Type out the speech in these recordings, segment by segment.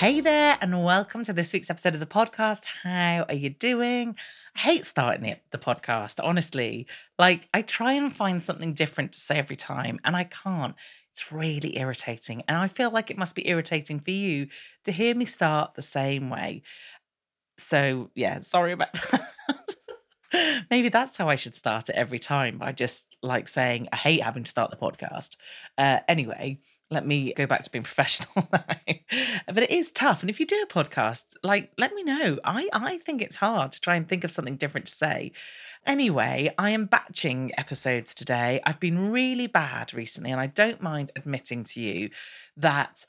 Hey there, and welcome to this week's episode of the podcast. How are you doing? I hate starting the, the podcast, honestly. Like, I try and find something different to say every time, and I can't. It's really irritating. And I feel like it must be irritating for you to hear me start the same way. So, yeah, sorry about that. Maybe that's how I should start it every time by just like saying, I hate having to start the podcast. Uh, anyway, let me go back to being professional. But it is tough and if you do a podcast like let me know. I i think it's hard to try and think of something different to say. Anyway i am batching episodes today. I've been really bad recently and i don't mind admitting to you that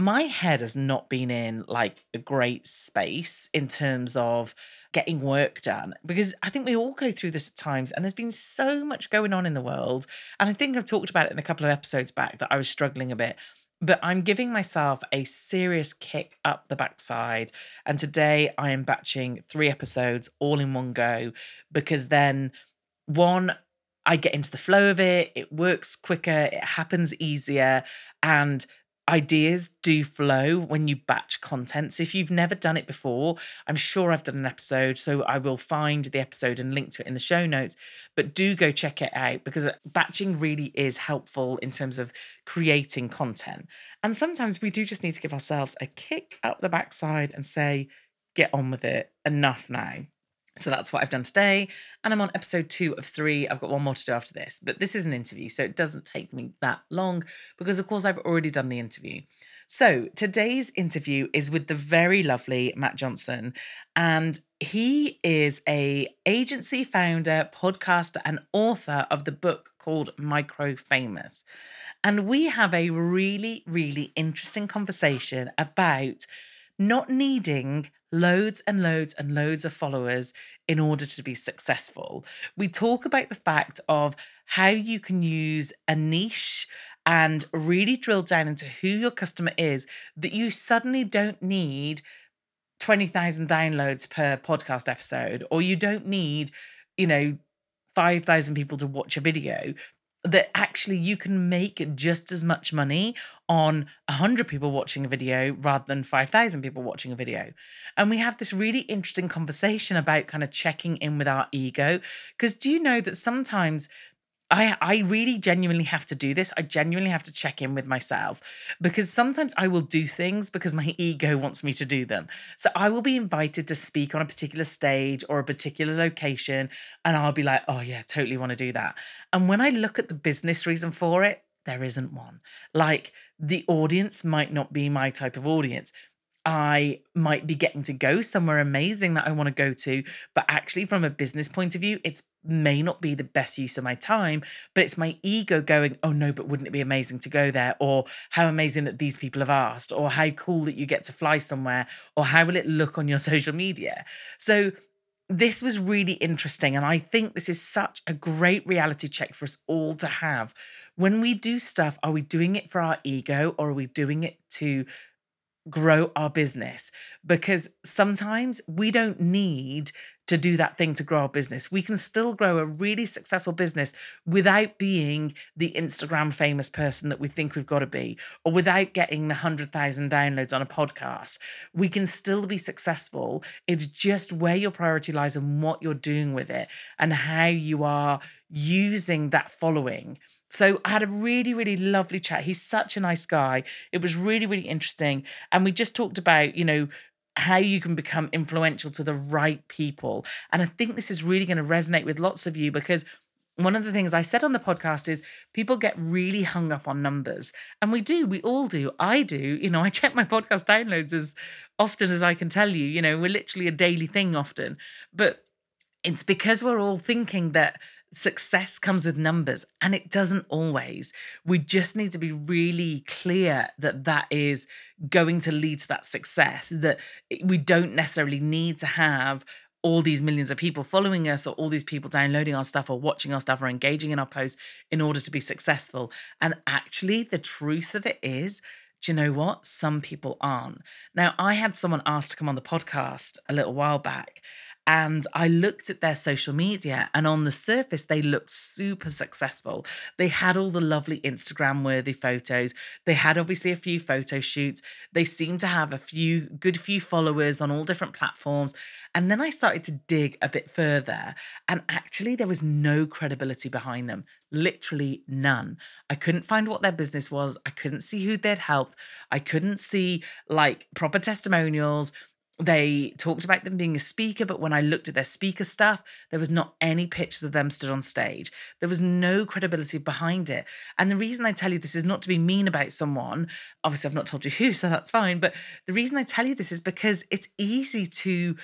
my head has not been in like a great space in terms of getting work done because I think we all go through this at times and there's been so much going on in the world. And I think I've talked about it in a couple of episodes back that I was struggling a bit but I'm giving myself a serious kick up the backside. And today I am batching 3 episodes all in one go because then one I get into the flow of it, it works quicker, it happens easier and ideas do flow when you batch content. So if you've never done it before, I'm sure I've done an episode. So I will find the episode and link to it in the show notes. But do go check it out because uh, batching really is helpful in terms of creating content. And sometimes we do just need to give ourselves a kick up the backside and say, get on with it. Enough now. So that's what I've done today. And I'm on episode two of three. I've got one more to do after this, but this is an interview. So it doesn't take me that long because, of course, I've already done the interview. So today's interview is with the very lovely Matt Johnson. And he is a agency founder, podcaster, and author of the book called Micro Famous. And we have a really, really interesting conversation about not needing loads and loads and loads of followers in order to be successful. We talk about the fact of how you can use a niche and really drill down into who your customer is that you suddenly don't need 20,000 downloads per podcast episode or you don't need, you know, 5,000 people to watch a video that actually you can make just as much money on 100 people watching a video rather than 5,000 people watching a video. And we have this really interesting conversation about kind of checking in with our ego. Because do you know that sometimes I, I really genuinely have to do this. I genuinely have to check in with myself because sometimes I will do things because my ego wants me to do them. So I will be invited to speak on a particular stage or a particular location, and I'll be like, oh, yeah, totally want to do that. And when I look at the business reason for it, there isn't one. Like the audience might not be my type of audience. I might be getting to go somewhere amazing that I want to go to, but actually, from a business point of view, it's may not be the best use of my time, but it's my ego going, oh no, but wouldn't it be amazing to go there? Or how amazing that these people have asked, or how cool that you get to fly somewhere, or how will it look on your social media? So, this was really interesting. And I think this is such a great reality check for us all to have. When we do stuff, are we doing it for our ego or are we doing it to grow our business because sometimes we don't need to do that thing to grow our business. We can still grow a really successful business without being the Instagram famous person that we think we've got to be, or without getting the 100,000 downloads on a podcast. We can still be successful. It's just where your priority lies and what you're doing with it and how you are using that following so I had a really, really lovely chat. He's such a nice guy. It was really, really interesting. And we just talked about, you know, how you can become influential to the right people. And I think this is really going to resonate with lots of you because one of the things I said on the podcast is people get really hung up on numbers. And we do, we all do. I do. You know, I check my podcast downloads as often as I can tell you. You know, we're literally a daily thing often. But it's because we're all thinking that success comes with numbers and it doesn't always we just need to be really clear that that is going to lead to that success that we don't necessarily need to have all these millions of people following us or all these people downloading our stuff or watching our stuff or engaging in our posts in order to be successful and actually the truth of it is do you know what? Some people aren't. Now, I had someone ask to come on the podcast a little while back, and I looked at their social media, and on the surface, they looked super successful. They had all the lovely Instagram worthy photos. They had obviously a few photo shoots. They seemed to have a few good few followers on all different platforms. And then I started to dig a bit further, and actually, there was no credibility behind them literally none. I couldn't find what their business was. I couldn't see who they'd helped. I couldn't see like proper testimonials they talked about them being a speaker, but when I looked at their speaker stuff, there was not any pictures of them stood on stage. There was no credibility behind it. And the reason I tell you this is not to be mean about someone. Obviously, I've not told you who, so that's fine. But the reason I tell you this is because it's easy to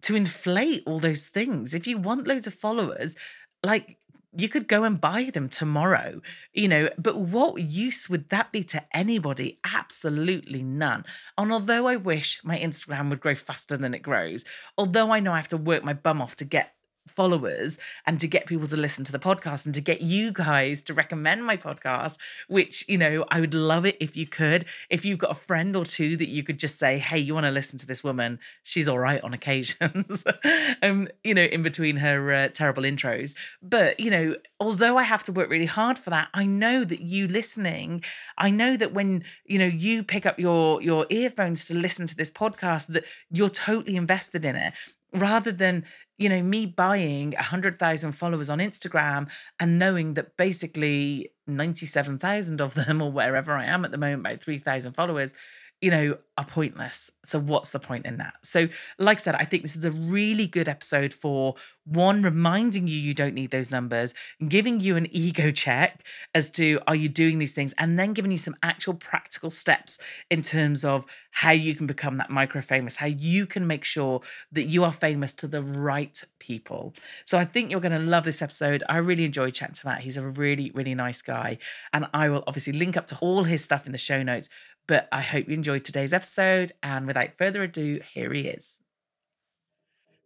to inflate all those things. If you want loads of followers, like you could go and buy them tomorrow, you know, but what use would that be to anybody? Absolutely none. And although I wish my Instagram would grow faster than it grows, although I know I have to work my bum off to get followers and to get people to listen to the podcast and to get you guys to recommend my podcast which you know i would love it if you could. If you've got a friend or two that you could just say hey you want to listen to this woman? She's all right on occasions. Um you know in between her uh, terrible intros. But you know although i have to work really hard for that i know that you listening i know that when you know you pick up your your earphones to listen to this podcast that you're totally invested in it rather than you know me buying 100,000 followers on Instagram and knowing that basically 97,000 of them or wherever I am at the moment about 3,000 followers you know, are pointless. So, what's the point in that? So, like I said, I think this is a really good episode for one, reminding you you don't need those numbers, giving you an ego check as to are you doing these things, and then giving you some actual practical steps in terms of how you can become that micro famous, how you can make sure that you are famous to the right people. So, I think you're going to love this episode. I really enjoyed chatting to Matt. He's a really, really nice guy. And I will obviously link up to all his stuff in the show notes. But I hope you enjoyed today's episode. And without further ado, here he is.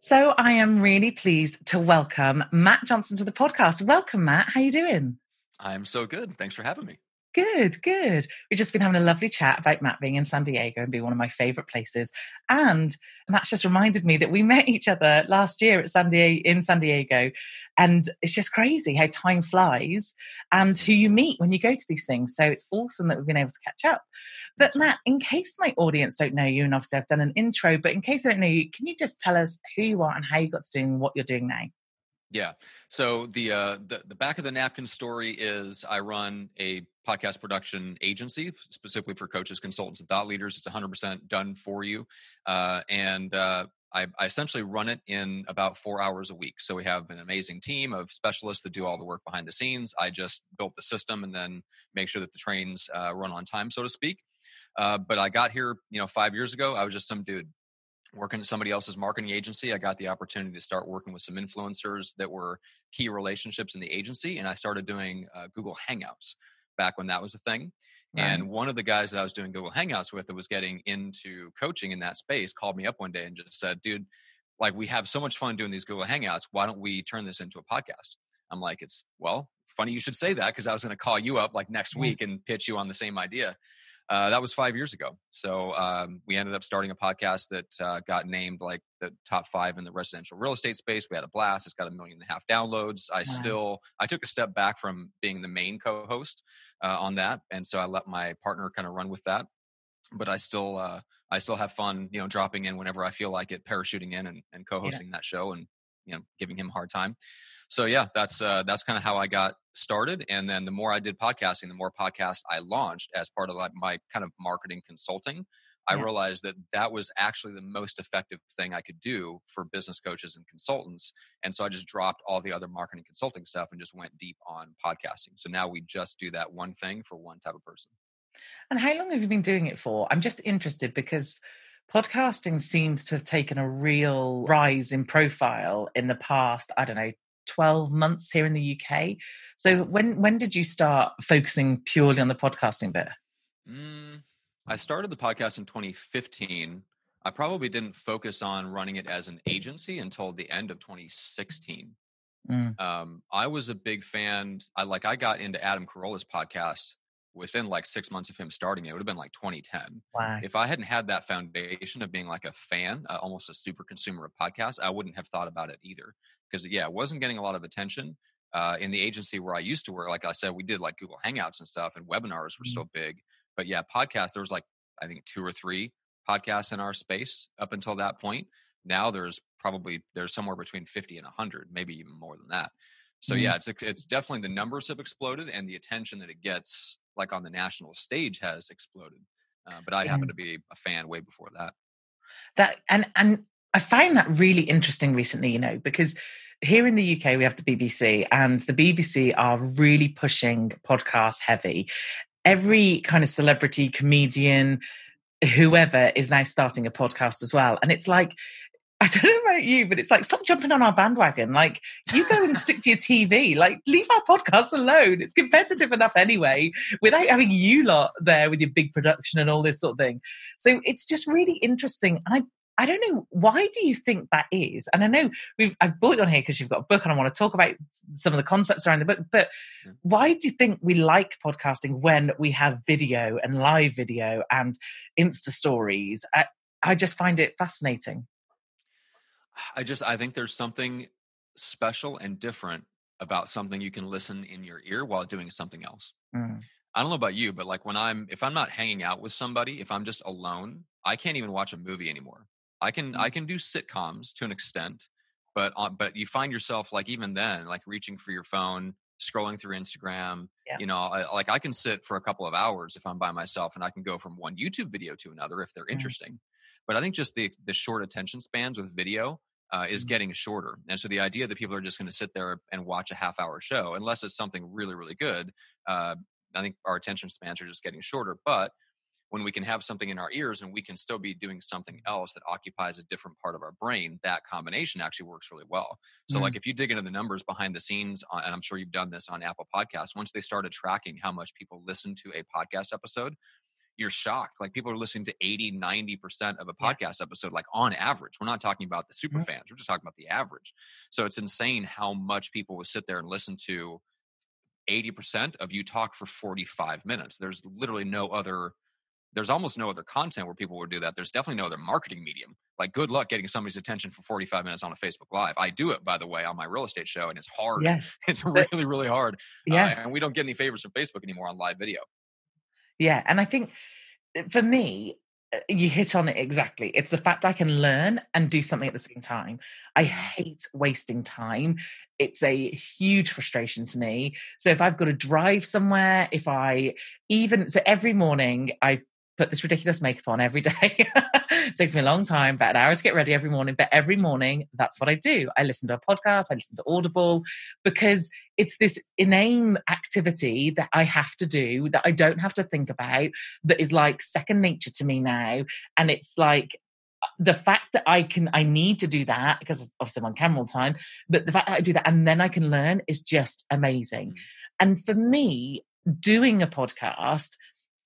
So I am really pleased to welcome Matt Johnson to the podcast. Welcome, Matt. How are you doing? I'm so good. Thanks for having me. Good, good. We've just been having a lovely chat about Matt being in San Diego and being one of my favorite places. And Matt's just reminded me that we met each other last year at San Diego in San Diego. And it's just crazy how time flies and who you meet when you go to these things. So it's awesome that we've been able to catch up. But Matt, in case my audience don't know you, and obviously I've done an intro, but in case they don't know you, can you just tell us who you are and how you got to doing what you're doing now? Yeah. So the uh, the the back of the napkin story is I run a podcast production agency specifically for coaches, consultants, and thought leaders. It's 100% done for you, uh, and uh, I, I, essentially run it in about four hours a week. So we have an amazing team of specialists that do all the work behind the scenes. I just built the system and then make sure that the trains uh, run on time, so to speak. Uh, but I got here, you know, five years ago. I was just some dude working at somebody else's marketing agency. I got the opportunity to start working with some influencers that were key relationships in the agency, and I started doing uh, Google Hangouts back when that was a thing. Right. And one of the guys that I was doing Google Hangouts with that was getting into coaching in that space called me up one day and just said, dude, like we have so much fun doing these Google Hangouts. Why don't we turn this into a podcast? I'm like, it's well, funny you should say that because I was going to call you up like next week and pitch you on the same idea. Uh, that was five years ago. So um, we ended up starting a podcast that uh, got named like the top five in the residential real estate space. We had a blast. It's got a million and a half downloads. I wow. still I took a step back from being the main co-host uh, on that, and so I let my partner kind of run with that. But I still uh, I still have fun, you know, dropping in whenever I feel like it, parachuting in and, and co-hosting yeah. that show, and you know, giving him a hard time so yeah, that's uh, that's kind of how I got started. And then the more I did podcasting, the more podcasts I launched as part of like my kind of marketing consulting. I yeah. realized that that was actually the most effective thing I could do for business coaches and consultants. And so I just dropped all the other marketing consulting stuff and just went deep on podcasting. So now we just do that one thing for one type of person. And how long have you been doing it for? I'm just interested because podcasting seems to have taken a real rise in profile in the past, I don't know, 12 months here in the UK. So when when did you start focusing purely on the podcasting bit? Mm, I started the podcast in 2015. I probably didn't focus on running it as an agency until the end of 2016. Mm. Um, I was a big fan. I like I got into Adam Carolla's podcast within like six months of him starting it, it would have been like 2010. Wow. If I hadn't had that foundation of being like a fan, uh, almost a super consumer of podcasts, I wouldn't have thought about it either. Because yeah, it wasn't getting a lot of attention. Uh, in the agency where I used to work, like I said, we did like Google Hangouts and stuff, and webinars were mm-hmm. still big. But yeah, podcasts, there was like I think two or three podcasts in our space up until that point. Now there's probably there's somewhere between 50 and 100, maybe even more than that. So mm-hmm. yeah, it's it's definitely the numbers have exploded and the attention that it gets like on the national stage has exploded. Uh, but I happen to be a fan way before that. That and and I find that really interesting recently, you know, because here in the UK we have the BBC and the BBC are really pushing podcast heavy. Every kind of celebrity, comedian, whoever is now starting a podcast as well. And it's like I don't know about you, but it's like stop jumping on our bandwagon. Like you go and stick to your TV. Like leave our podcast alone. It's competitive enough anyway, without having you lot there with your big production and all this sort of thing. So it's just really interesting. I I don't know why do you think that is? And I know we've I've brought you on here because you've got a book and I want to talk about some of the concepts around the book. But why do you think we like podcasting when we have video and live video and Insta stories? I, I just find it fascinating. I just I think there's something special and different about something you can listen in your ear while doing something else. Mm. I don't know about you, but like when I'm if I'm not hanging out with somebody, if I'm just alone, I can't even watch a movie anymore. I can. I can do sitcoms to an extent, but uh, but you find yourself like even then like reaching for your phone, scrolling through Instagram. Yeah. You know, I, like I can sit for a couple of hours if I'm by myself, and I can go from one YouTube video to another if they're mm. interesting. But I think just the the short attention spans with video uh, is mm-hmm. getting shorter, and so the idea that people are just going to sit there and watch a half hour show, unless it's something really really good, uh, I think our attention spans are just getting shorter. But when we can have something in our ears and we can still be doing something else that occupies a different part of our brain, that combination actually works really well. So, mm-hmm. like if you dig into the numbers behind the scenes, on, and I'm sure you've done this on Apple Podcasts, once they started tracking how much people listen to a podcast episode, you're shocked. Like people are listening to 80, 90% of a podcast episode, like on average. We're not talking about the super mm-hmm. fans, we're just talking about the average. So it's insane how much people will sit there and listen to 80% of you talk for 45 minutes. There's literally no other, there's almost no other content where people would do that. There's definitely no other marketing medium. Like, good luck getting somebody's attention for 45 minutes on a Facebook Live. I do it, by the way, on my real estate show, and it's hard. Yeah. It's really, really hard. Yeah. Uh, and we don't get any favors from Facebook anymore on live video. Yeah. And I think eh, for me, uh, you hit on it exactly. It's the fact I can learn and do something at the same time. I Mm-hmm. hate wasting time. It's a huge frustration to me. So if I've got to drive somewhere, if I even so every morning I put this ridiculous makeup on every day. it takes me a long time, about an hour to get ready every morning. But every morning, that's what I do. I listen to a podcast, I listen to Audible, because it's this inane activity that I have to do that I don't have to think about, that is like second nature to me now. And it's like the fact that I can, I need to do that because obviously I'm on camera all the time, but the fact that I do that and then I can learn is just amazing. Mm. And for me, doing a podcast,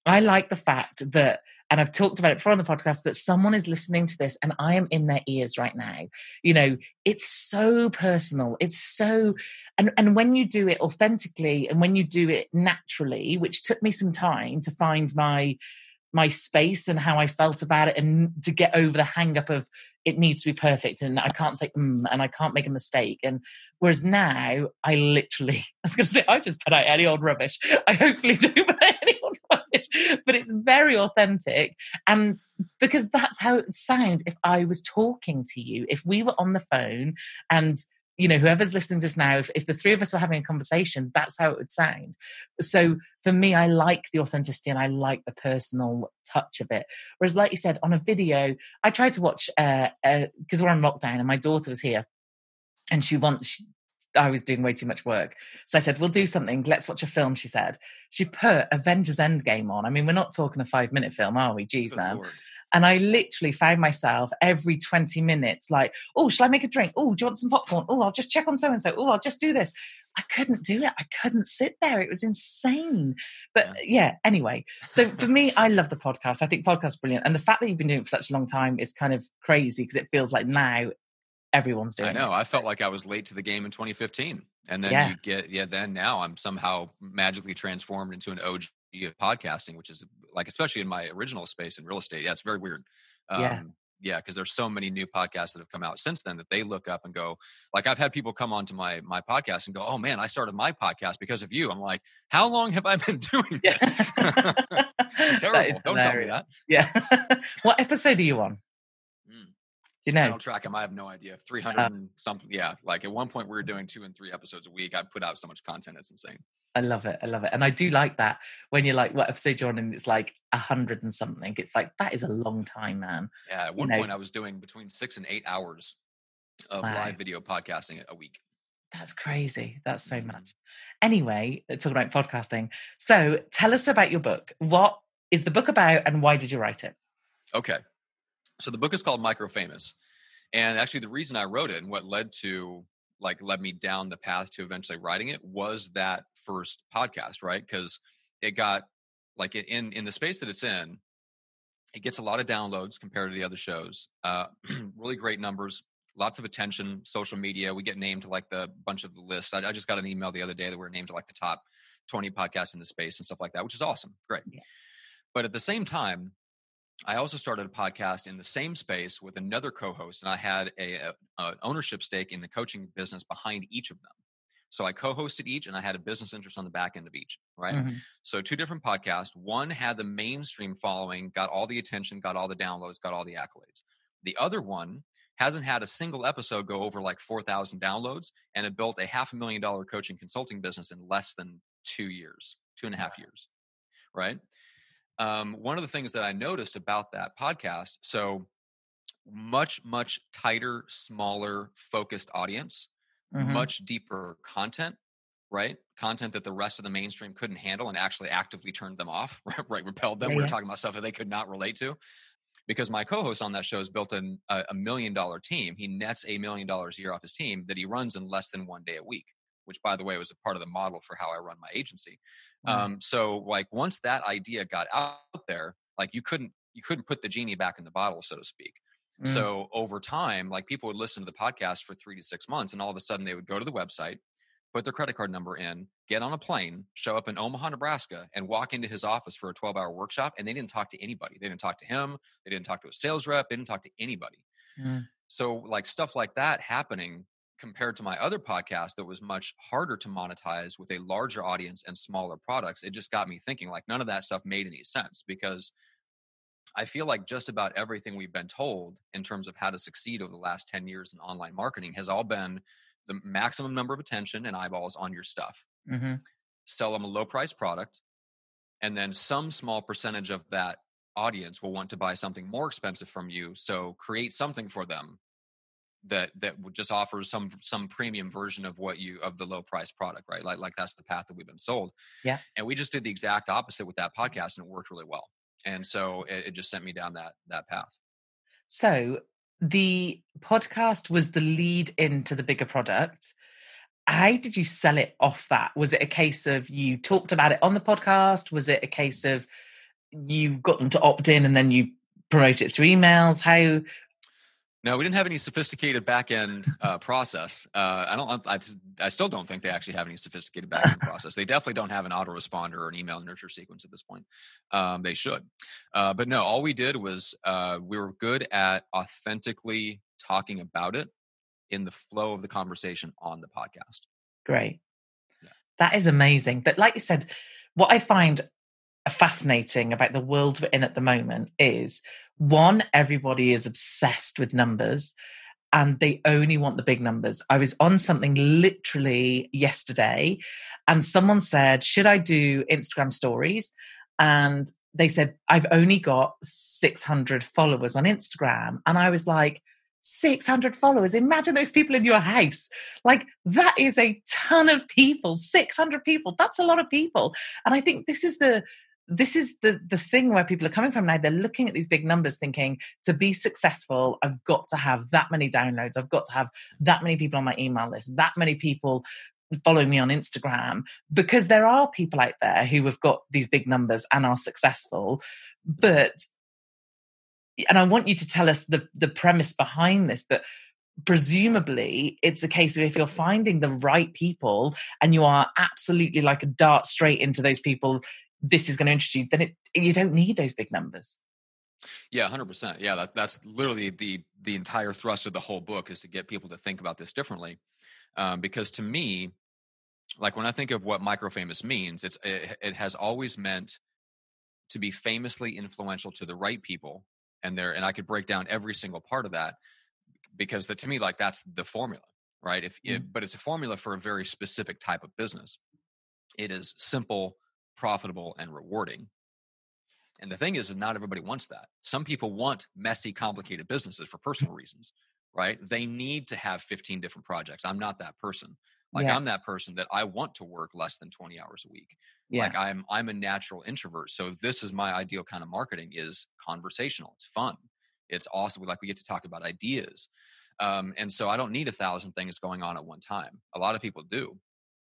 I like the fact that, and I've talked about it before on the podcast, that someone is listening to this and I am in their ears right now. You know, it's so personal. It's so, and, and when you do it authentically and when you do it naturally, which took me some time to find my, my space and how I felt about it and to get over the hang up of it needs to be perfect and I can't say mm, and I can't make a mistake. And whereas now I literally, I was going to say, I just put out any old rubbish. I hopefully do put any but it's very authentic. And because that's how it would sound if I was talking to you, if we were on the phone and you know, whoever's listening to this now, if, if the three of us were having a conversation, that's how it would sound. So for me, I like the authenticity and I like the personal touch of it. Whereas, like you said, on a video, I tried to watch because uh, uh, we're on lockdown and my daughter was here, and she wants. I was doing way too much work. So I said, we'll do something. Let's watch a film, she said. She put Avengers Endgame on. I mean, we're not talking a five minute film, are we? Jeez, Good man. Lord. And I literally found myself every 20 minutes like, oh, shall I make a drink? Oh, do you want some popcorn? Oh, I'll just check on so and so. Oh, I'll just do this. I couldn't do it. I couldn't sit there. It was insane. But yeah, yeah anyway. So for me, I love the podcast. I think podcast brilliant. And the fact that you've been doing it for such a long time is kind of crazy because it feels like now everyone's doing I know. it. I felt like I was late to the game in 2015, and then Yeah. you get yeah. Then now I'm somehow magically transformed into an OG of podcasting, which is like especially in my original space in real estate. Yeah, it's very weird. Um, Yeah. Yeah, because there's so many new podcasts that have come out since then that they look up and go. Like I've had people come onto my my podcast and go, "Oh man, I started my podcast because of you." I'm like, "How long have I been doing this?" Terrible. Don't tell me that. Yeah. what episode are you on? You I know? don't track them. I have no idea. 300 and something. Yeah. Like at one point we were doing two and three episodes a week. I put out so much content. It's insane. I love it. I love it. And I do like that when you're like, what episode you're on and it's like a hundred and something. It's like, that is a long time, man. Yeah. At You one know- point I was doing between six and eight hours of Wow. live video podcasting a week. That's crazy. That's so much. Anyway, uh, talking about podcasting. So tell us about your book. What is the book about and why did you write it? Okay. So the book is called Micro Famous. And actually the reason I wrote it and what led to like led me down the path to eventually writing it was that first podcast, right? Because it got like in in the space that it's in, it gets a lot of downloads compared to the other shows. Uh, really great numbers, lots of attention, social media. We get named to like the bunch of the lists. I, I just got an email the other day that we are named to like the top 20 podcasts in the space and stuff like that, which is awesome. Great. Yeah. But at the same time, I also started a podcast in the same space with another co-host, and I had a, a, ownership stake in the coaching business behind each of them. So I co-hosted each, and I had a business interest on the back end of each. Right. Mhm. So two different podcasts. One had the mainstream following, got all the attention, got all the downloads, got all the accolades. The other one hasn't had a single episode go over like 4,000 downloads and it built a half a million dollar coaching consulting business in less than two years, two and a half years. Right. Um, one of the things that I noticed about that podcast, so much, much tighter, smaller, focused audience, Mhm. much deeper content right? Content that the rest of the mainstream couldn't handle and actually actively turned them off right repelled them. Yeah, we were talking about stuff that they could not relate to. Because my co-host on that show has built an, a, a million dollar team. He nets a million dollars a year off his team that he runs in less than one day a week which by the way was a part of the model for how i run my agency Mm. um, so like once that idea got out there like you couldn't you couldn't put the genie back in the bottle so to speak Mm. so over time, like people would listen to the podcast for three to six months, and all of a sudden they would go to the website, put their credit card number in, get on a plane, show up in Omaha, Nebraska, and walk into his office for a 12 hour workshop. And they didn't talk to anybody. They didn't talk to him. They didn't talk to a sales rep. They didn't talk to anybody. Mm. So, like stuff like that happening compared to my other podcast that was much harder to monetize with a larger audience and smaller products, it just got me thinking like none of that stuff made any sense because I feel like just about everything we've been told in terms of how to succeed over the last 10 years in online marketing has all been the maximum number of attention and eyeballs on your stuff. Mm-hmm. Sell them a low price product, and then some small percentage of that audience will want to buy something more expensive from you. So create something for them that that would just offers some some premium version of what you of the low price product, right? Like like that's the path that we've been sold. Yeah. And we just did the exact opposite with that podcast, and it worked really well. And so it, it just sent me down that that path. So the podcast was the lead into the bigger product. How did you sell it off that? Was it a case of you talked about it on the podcast? Was it a case of you got them to opt in and then you promote it through emails? How no, we didn't have any sophisticated back end uh, process. Uh, I don't. I, I, still don't think they actually have any sophisticated back end process. They definitely don't have an autoresponder or an email nurture sequence at this point. Um, they should, uh, but no. All we did was uh, we were good at authentically talking about it in the flow of the conversation on the podcast. Great, yeah. that is amazing. But like you said, what I find fascinating about the world we're in at the moment is one, everybody is obsessed with numbers and they only want the big numbers. I was on something literally yesterday and someone said, Should I do Instagram stories? And they said, I've only got 600 followers on Instagram. And I was like, 600 followers. Imagine those people in your house. Like, that is a ton of people. 600 people. That's a lot of people. And I think this is the this is the the thing where people are coming from now they're looking at these big numbers thinking to be successful i've got to have that many downloads i've got to have that many people on my email list that many people following me on instagram because there are people out there who have got these big numbers and are successful but and i want you to tell us the the premise behind this but presumably it's a case of if you're finding the right people and you are absolutely like a dart straight into those people this is going to interest you, then it, you don't need those big numbers. Yeah, hundred percent. Yeah, that, that's literally the the entire thrust of the whole book is to get people to think about this differently. Um, because to me, like when I think of what micro famous means, it's it, it has always meant to be famously influential to the right people, and there and I could break down every single part of that because that to me like that's the formula, right? If mm. it, but it's a formula for a very specific type of business. It is simple profitable, and rewarding. And the thing is, is not everybody wants that. Some people want messy, complicated businesses for personal reasons, right? They need to have 15 different projects. I'm not that person. Like yeah. I'm that person that I want to work less than 20 hours a week. Yeah. Like I'm I'm a natural introvert. So this is my ideal kind of marketing is conversational. It's fun. It's awesome. Like we get to talk about ideas. Um, and so I don't need a thousand things going on at one time. A lot of people do.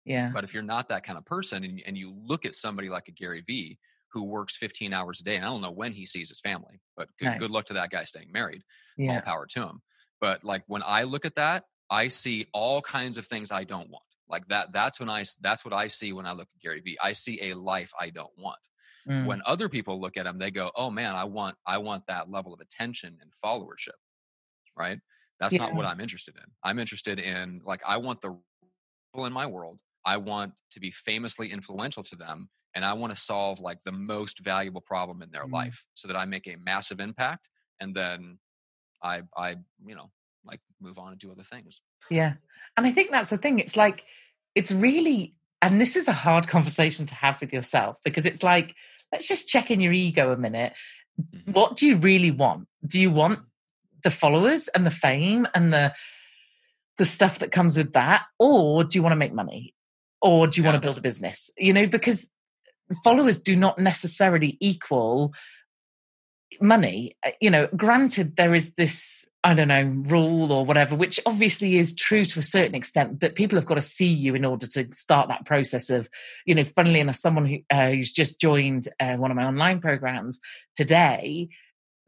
Yeah. But if you're not that kind of person and, and you look at somebody like a Gary Vee who works 15 hours a day, and I don't know when he sees his family, but good, right. good luck to that guy staying married. Yeah. All power to him. But like when I look at that, I see all kinds of things I don't want. Like that, that's when I, that's what I see when I look at Gary Vee. I see a life I don't want. Mm. When other people look at him, they go, "Oh man, I want, I want that level of attention and followership." Right? That's yeah. not what I'm interested in. I'm interested in like I want the people in my world I want to be famously influential to them and I want to solve like the most valuable problem in their mm. life so that I make a massive impact and then I I you know like move on and do other things. Yeah. And I think that's the thing. It's like it's really and this is a hard conversation to have with yourself because it's like let's just check in your ego a minute. Mm-hmm. What do you really want? Do you want the followers and the fame and the the stuff that comes with that or do you want to make money or do you yeah. want to build a business you know because followers do not necessarily equal money uh, you know granted there is this i don't know rule or whatever which obviously is true to a certain extent that people have got to see you in order to start that process of you know funnily enough someone who, uh, who's just joined uh, one of my online programs today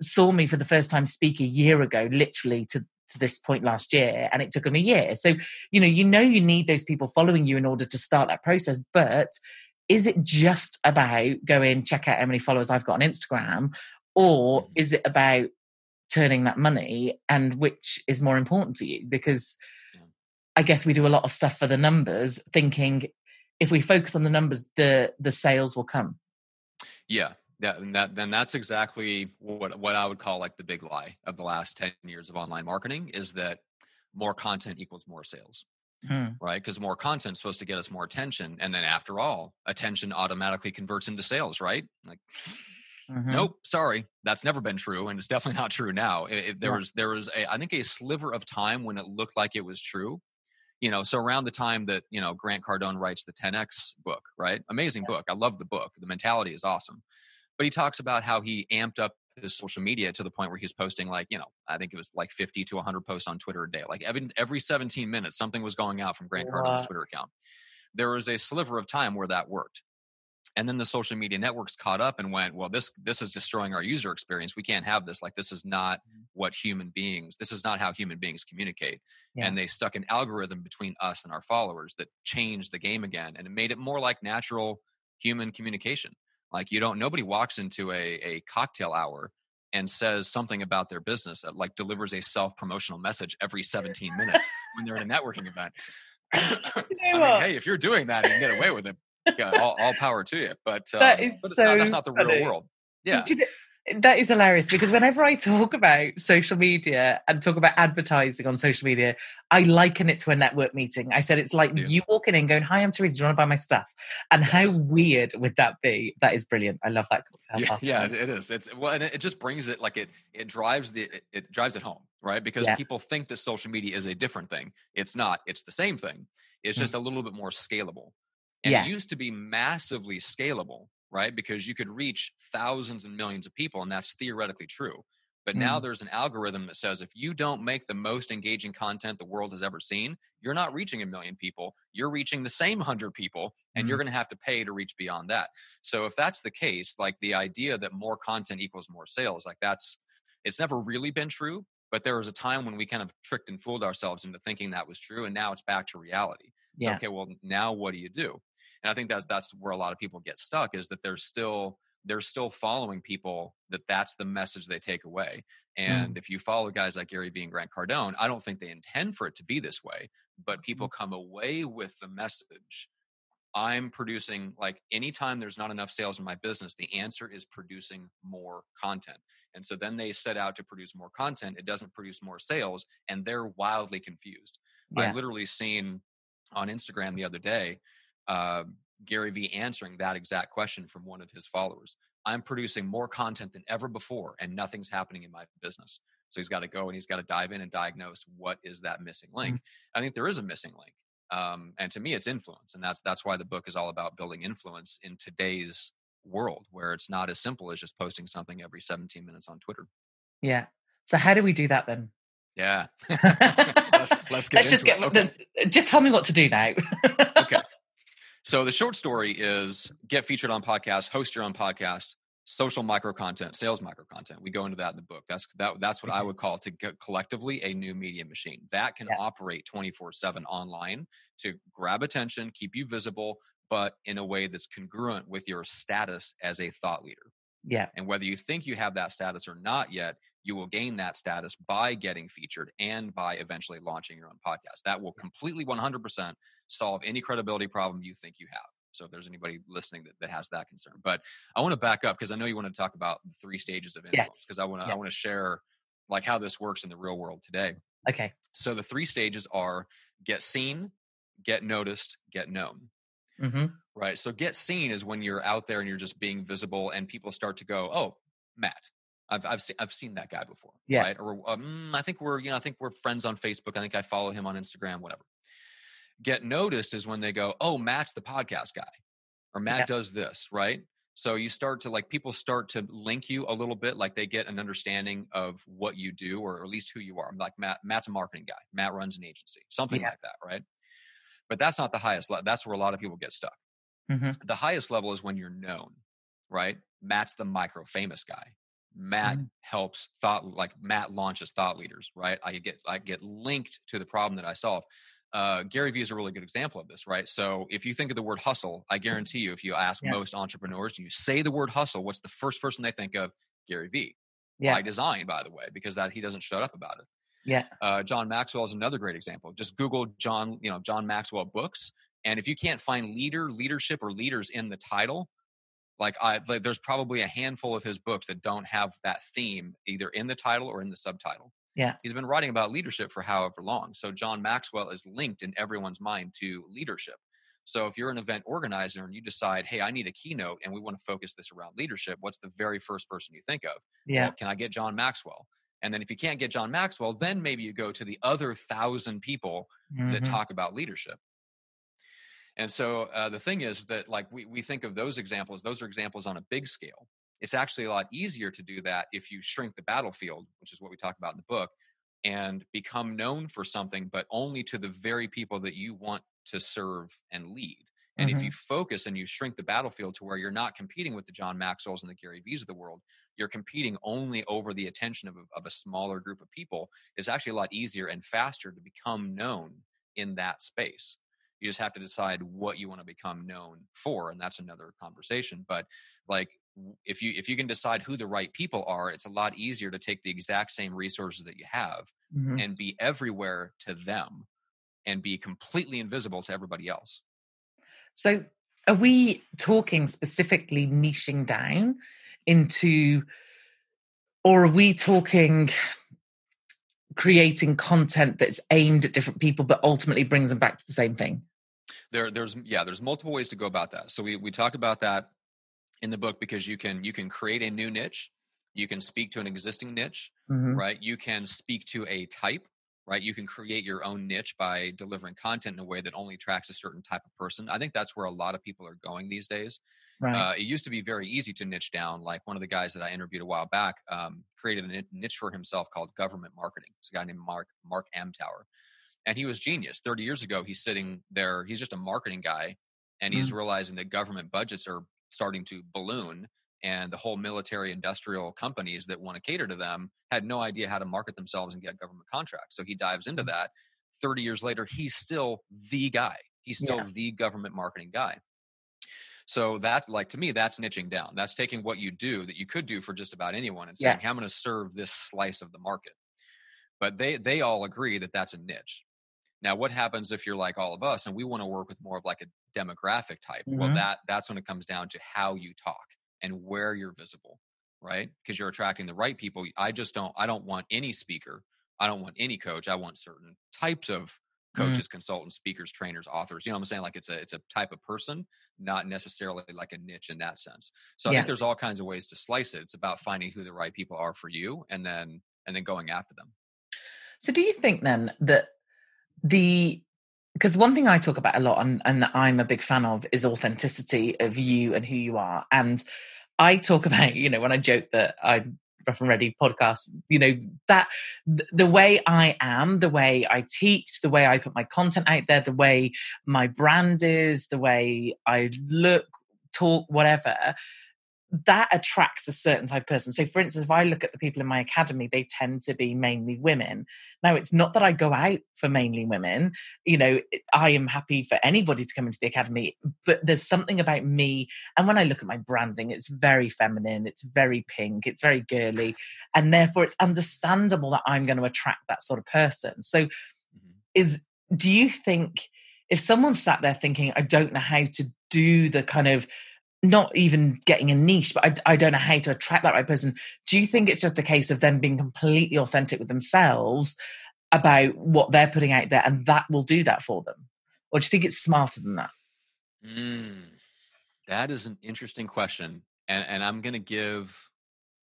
saw me for the first time speak a year ago literally to to this point last year and it took them a year. So you know you know you need those people following you in order to start that process but is it just about going check out how many followers i've got on instagram or mm-hmm. is it about turning that money and which is more important to you? Because i guess we do a lot of stuff for the numbers thinking if we focus on the numbers the the sales will come. Yeah Yeah, and that then that's exactly what what I would call like the big lie of the last 10 years of online marketing is that more content equals more sales. Hmm. Right? Because more content is supposed to get us more attention. And then after all, attention automatically converts into sales, right? Like Mhm. Nope, sorry, that's never been true, and it's definitely not true now. It, it- there Yeah. was there was a I think a sliver of time when it looked like it was true. You know, so around the time that you know Grant Cardone writes the 10x book, right? Amazing book. I love the book. The mentality is awesome, but he talks about how he amped up his social media to the point where he's posting like you know I think it was like 50 to 100 posts on Twitter a day. Like every every 17 minutes, something was going out from Grant Cardone's? Twitter account. There was a sliver of time where that worked and then the social media networks caught up and went well this this is destroying our user experience we can't have this like this is not Mhm. what human beings this is not how human beings communicate Yeah. and they stuck an algorithm between us and our followers that changed the game again and it made it more like natural human communication like you don't nobody walks into a, a cocktail hour and says something about their business that like delivers a self-promotional message every 17 minutes when they're at a networking event I mean, hey, if you're doing that and you can get away with it, yeah, all, all power to you. But um, That is but it's not, that's not the funny. real world. Yeah, Do you know- that is hilarious because whenever I talk about social media and talk about advertising on social media, I liken it to a network meeting. I said it's like Yeah. you walking in going, Hi, I'm Teresa, do you want to buy my stuff? And how weird would that be? That is brilliant. I love that. cocktail yeah, yeah, it is. It's well, and it, just brings it like it it drives the it, it drives it home, right? Because Yeah. people think that social media is a different thing. It's not. It's the same thing. It's Mm. just a little bit more scalable. And Yeah. it used to be massively scalable, right? Because you could reach thousands and millions of people, and that's theoretically true. But now Mm. there's an algorithm that says if you don't make the most engaging content the world has ever seen, you're not reaching a million people. You're reaching the same hundred people, and you're going to have to pay to reach beyond that. So if that's the case, like the idea that more content equals more sales, like that's it's never really been true. But there was a time when we kind of tricked and fooled ourselves into thinking that was true, and now it's back to reality. So Yeah. okay, well now what do you do? And I think that's that's where a lot of people get stuck is that they're still they're still following people that that's the message they take away. Mm. And if you follow guys like Gary Vee and Grant Cardone, I don't think they intend for it to be this way, but people mm-hmm. come away with the message. I'm producing like anytime there's not enough sales in my business, the answer is producing more content. And so then they set out to produce more content. It doesn't produce more sales, and they're wildly confused. I literally seen on Instagram the other day uh, Gary Vee answering that exact question from one of his followers. I'm producing more content than ever before, and nothing's happening in my business. So he's got to go and he's got to dive in and diagnose what is that missing link. I think there is a missing link, um, and to me, it's influence, and that's that's why the book is all about building influence in today's world, where it's not as simple as just posting something every 17 minutes on Twitter. Yeah. So how do we do that then? Yeah, let's, let's get Let's just get it. Okay. let's- just tell me what to do now. okay. So the short story is get featured on podcasts, host your own podcast, social micro content, sales micro content. We go into that in the book. That's that, that's what I Mhm. would call to get collectively a new media machine that can Yeah. operate 24/7 online to grab attention, keep you visible, but in a way that's congruent with your status as a thought leader. yeah. And whether you think you have that status or not yet, you will gain that status by getting featured and by eventually launching your own podcast. That will completely 100% solve any credibility problem you think you have. So if there's anybody listening that, that has that concern. But I want to back up because I know you want to talk about the three stages of influence Yes. because I want to Yeah. I want to share like how this works in the real world today. Okay. So the three stages are get seen, get noticed, get known hmm right? So get seen is when you're out there and you're just being visible, and people start to go, "Oh, Matt, I've I've seen I've seen that guy before, Yeah. right?" Or um, I think we're you know I think we're friends on Facebook. I think I follow him on Instagram, whatever. Get noticed is when they go, "Oh, Matt's the podcast guy," or Matt Yeah. does this, right? So you start to like people start to link you a little bit, like they get an understanding of what you do, or at least who you are. Like Matt, Matt's a marketing guy. Matt runs an agency, something Yeah. like that, right? But that's not the highest. le- That's where a lot of people get stuck hmm the highest level is when you're known, right? Matt's the micro famous guy. Matt Mhm. helps thought like Matt launches thought leaders, right? I get I get linked to the problem that I solve. Uh, Gary Vee is a really good example of this, right? So if you think of the word hustle, I guarantee you, if you ask Yeah. most entrepreneurs and you say the word hustle, what's the first person they think of? Gary Vee. Yeah. By design, by the way, because that he doesn't shut up about it. Yeah. Uh, John Maxwell is another great example. Just Google John, you know, John Maxwell books, and if you can't find leader, leadership, or leaders in the title, Like I like there's probably a handful of his books that don't have that theme either in the title or in the subtitle. Yeah. He's been writing about leadership for however long. So John Maxwell is linked in everyone's mind to leadership. So if you're an event organizer and you decide, hey, I need a keynote and we want to focus this around leadership, what's the very first person you think of? Yeah. Well, can I get John Maxwell? And then if you can't get John Maxwell, then maybe you go to the other thousand people that Mhm. talk about leadership. And so uh, the thing is that like we, we think of those examples, those are examples on a big scale. It's actually a lot easier to do that if you shrink the battlefield, which is what we talk about in the book, and become known for something, but only to the very people that you want to serve and lead. And if Mhm. you focus and you shrink the battlefield to where you're not competing with the John Maxwell's and the Gary V's of the world, you're competing only over the attention of a, of a smaller group of people, is actually a lot easier and faster to become known in that space. You just have to decide what you want to become known for, and that's another conversation. But like if you if you can decide who the right people are, it's a lot easier to take the exact same resources that you have Mhm. and be everywhere to them and be completely invisible to everybody else. So, are we talking specifically niching down into, or are we talking creating content that's aimed at different people but ultimately brings them back to the same thing? there there's yeah there's multiple ways to go about that so we we talk about that in the book because you can you can create a new niche you can speak to an existing niche Mhm. right? You can speak to a type right? You can create your own niche by delivering content in a way that only attracts a certain type of person. I think that's where a lot of people are going these days. Right. uh, it used to be very easy to niche down. Like one of the guys that i interviewed a while back um, created a niche for himself called government marketing. It's a guy named mark mark amtower. And he was genius. 30 years ago he's sitting there he's just a marketing guy and he's realizing that government budgets are starting to balloon and the whole military industrial companies that want to cater to them had no idea how to market themselves and get government contracts. So he dives into mm. that. 30 years later he's still the guy. He's still Yeah. the government marketing guy. So that's like to me that's niching down. That's taking what you do that you could do for just about anyone and saying Yeah. hey, i'm going to serve this slice of the market. But they they all agree that that's a niche. Now what happens if you're like all of us and we want to work with more of like a demographic type well Mhm. that that's when it comes down to how you talk and where you're visible right? Because you're attracting the right people. I just don't i don't want any speaker. I don't want any coach. I want certain types of Mm. coaches consultants speakers trainers authors. You know what i'm saying? Like it's a it's a type of person not necessarily like a niche in that sense. So i Yeah. think there's all kinds of ways to slice it. It's about finding who the right people are for you and then and then going after them. So, do you think then that the because one thing I talk about a lot and, and that I'm a big fan of is authenticity of you and who you are. And I talk about, you know, when I joke that I Rough and Ready podcast, you know, that th- the way I am, the way I teach, the way I put my content out there, the way my brand is, the way I look, talk, whatever, that attracts a certain type of person. So, for instance, if I look at the people in my academy, they tend to be mainly women. Now, it's not that I go out for mainly women. You know, I am happy for anybody to come into the academy, but there's something about me. And when I look at my branding, it's very feminine, it's very pink, it's very girly. And therefore, it's understandable that I'm going to attract that sort of person. So, Mhm. is do you think if someone sat there thinking, I don't know how to do the kind of not even getting a niche, but I, I don't know how to attract that right person. Do you think it's just a case of them being completely authentic with themselves about what they're putting out there and that will do that for them? Or do you think it's smarter than that? Mm, that is an interesting question, and and I'm going to give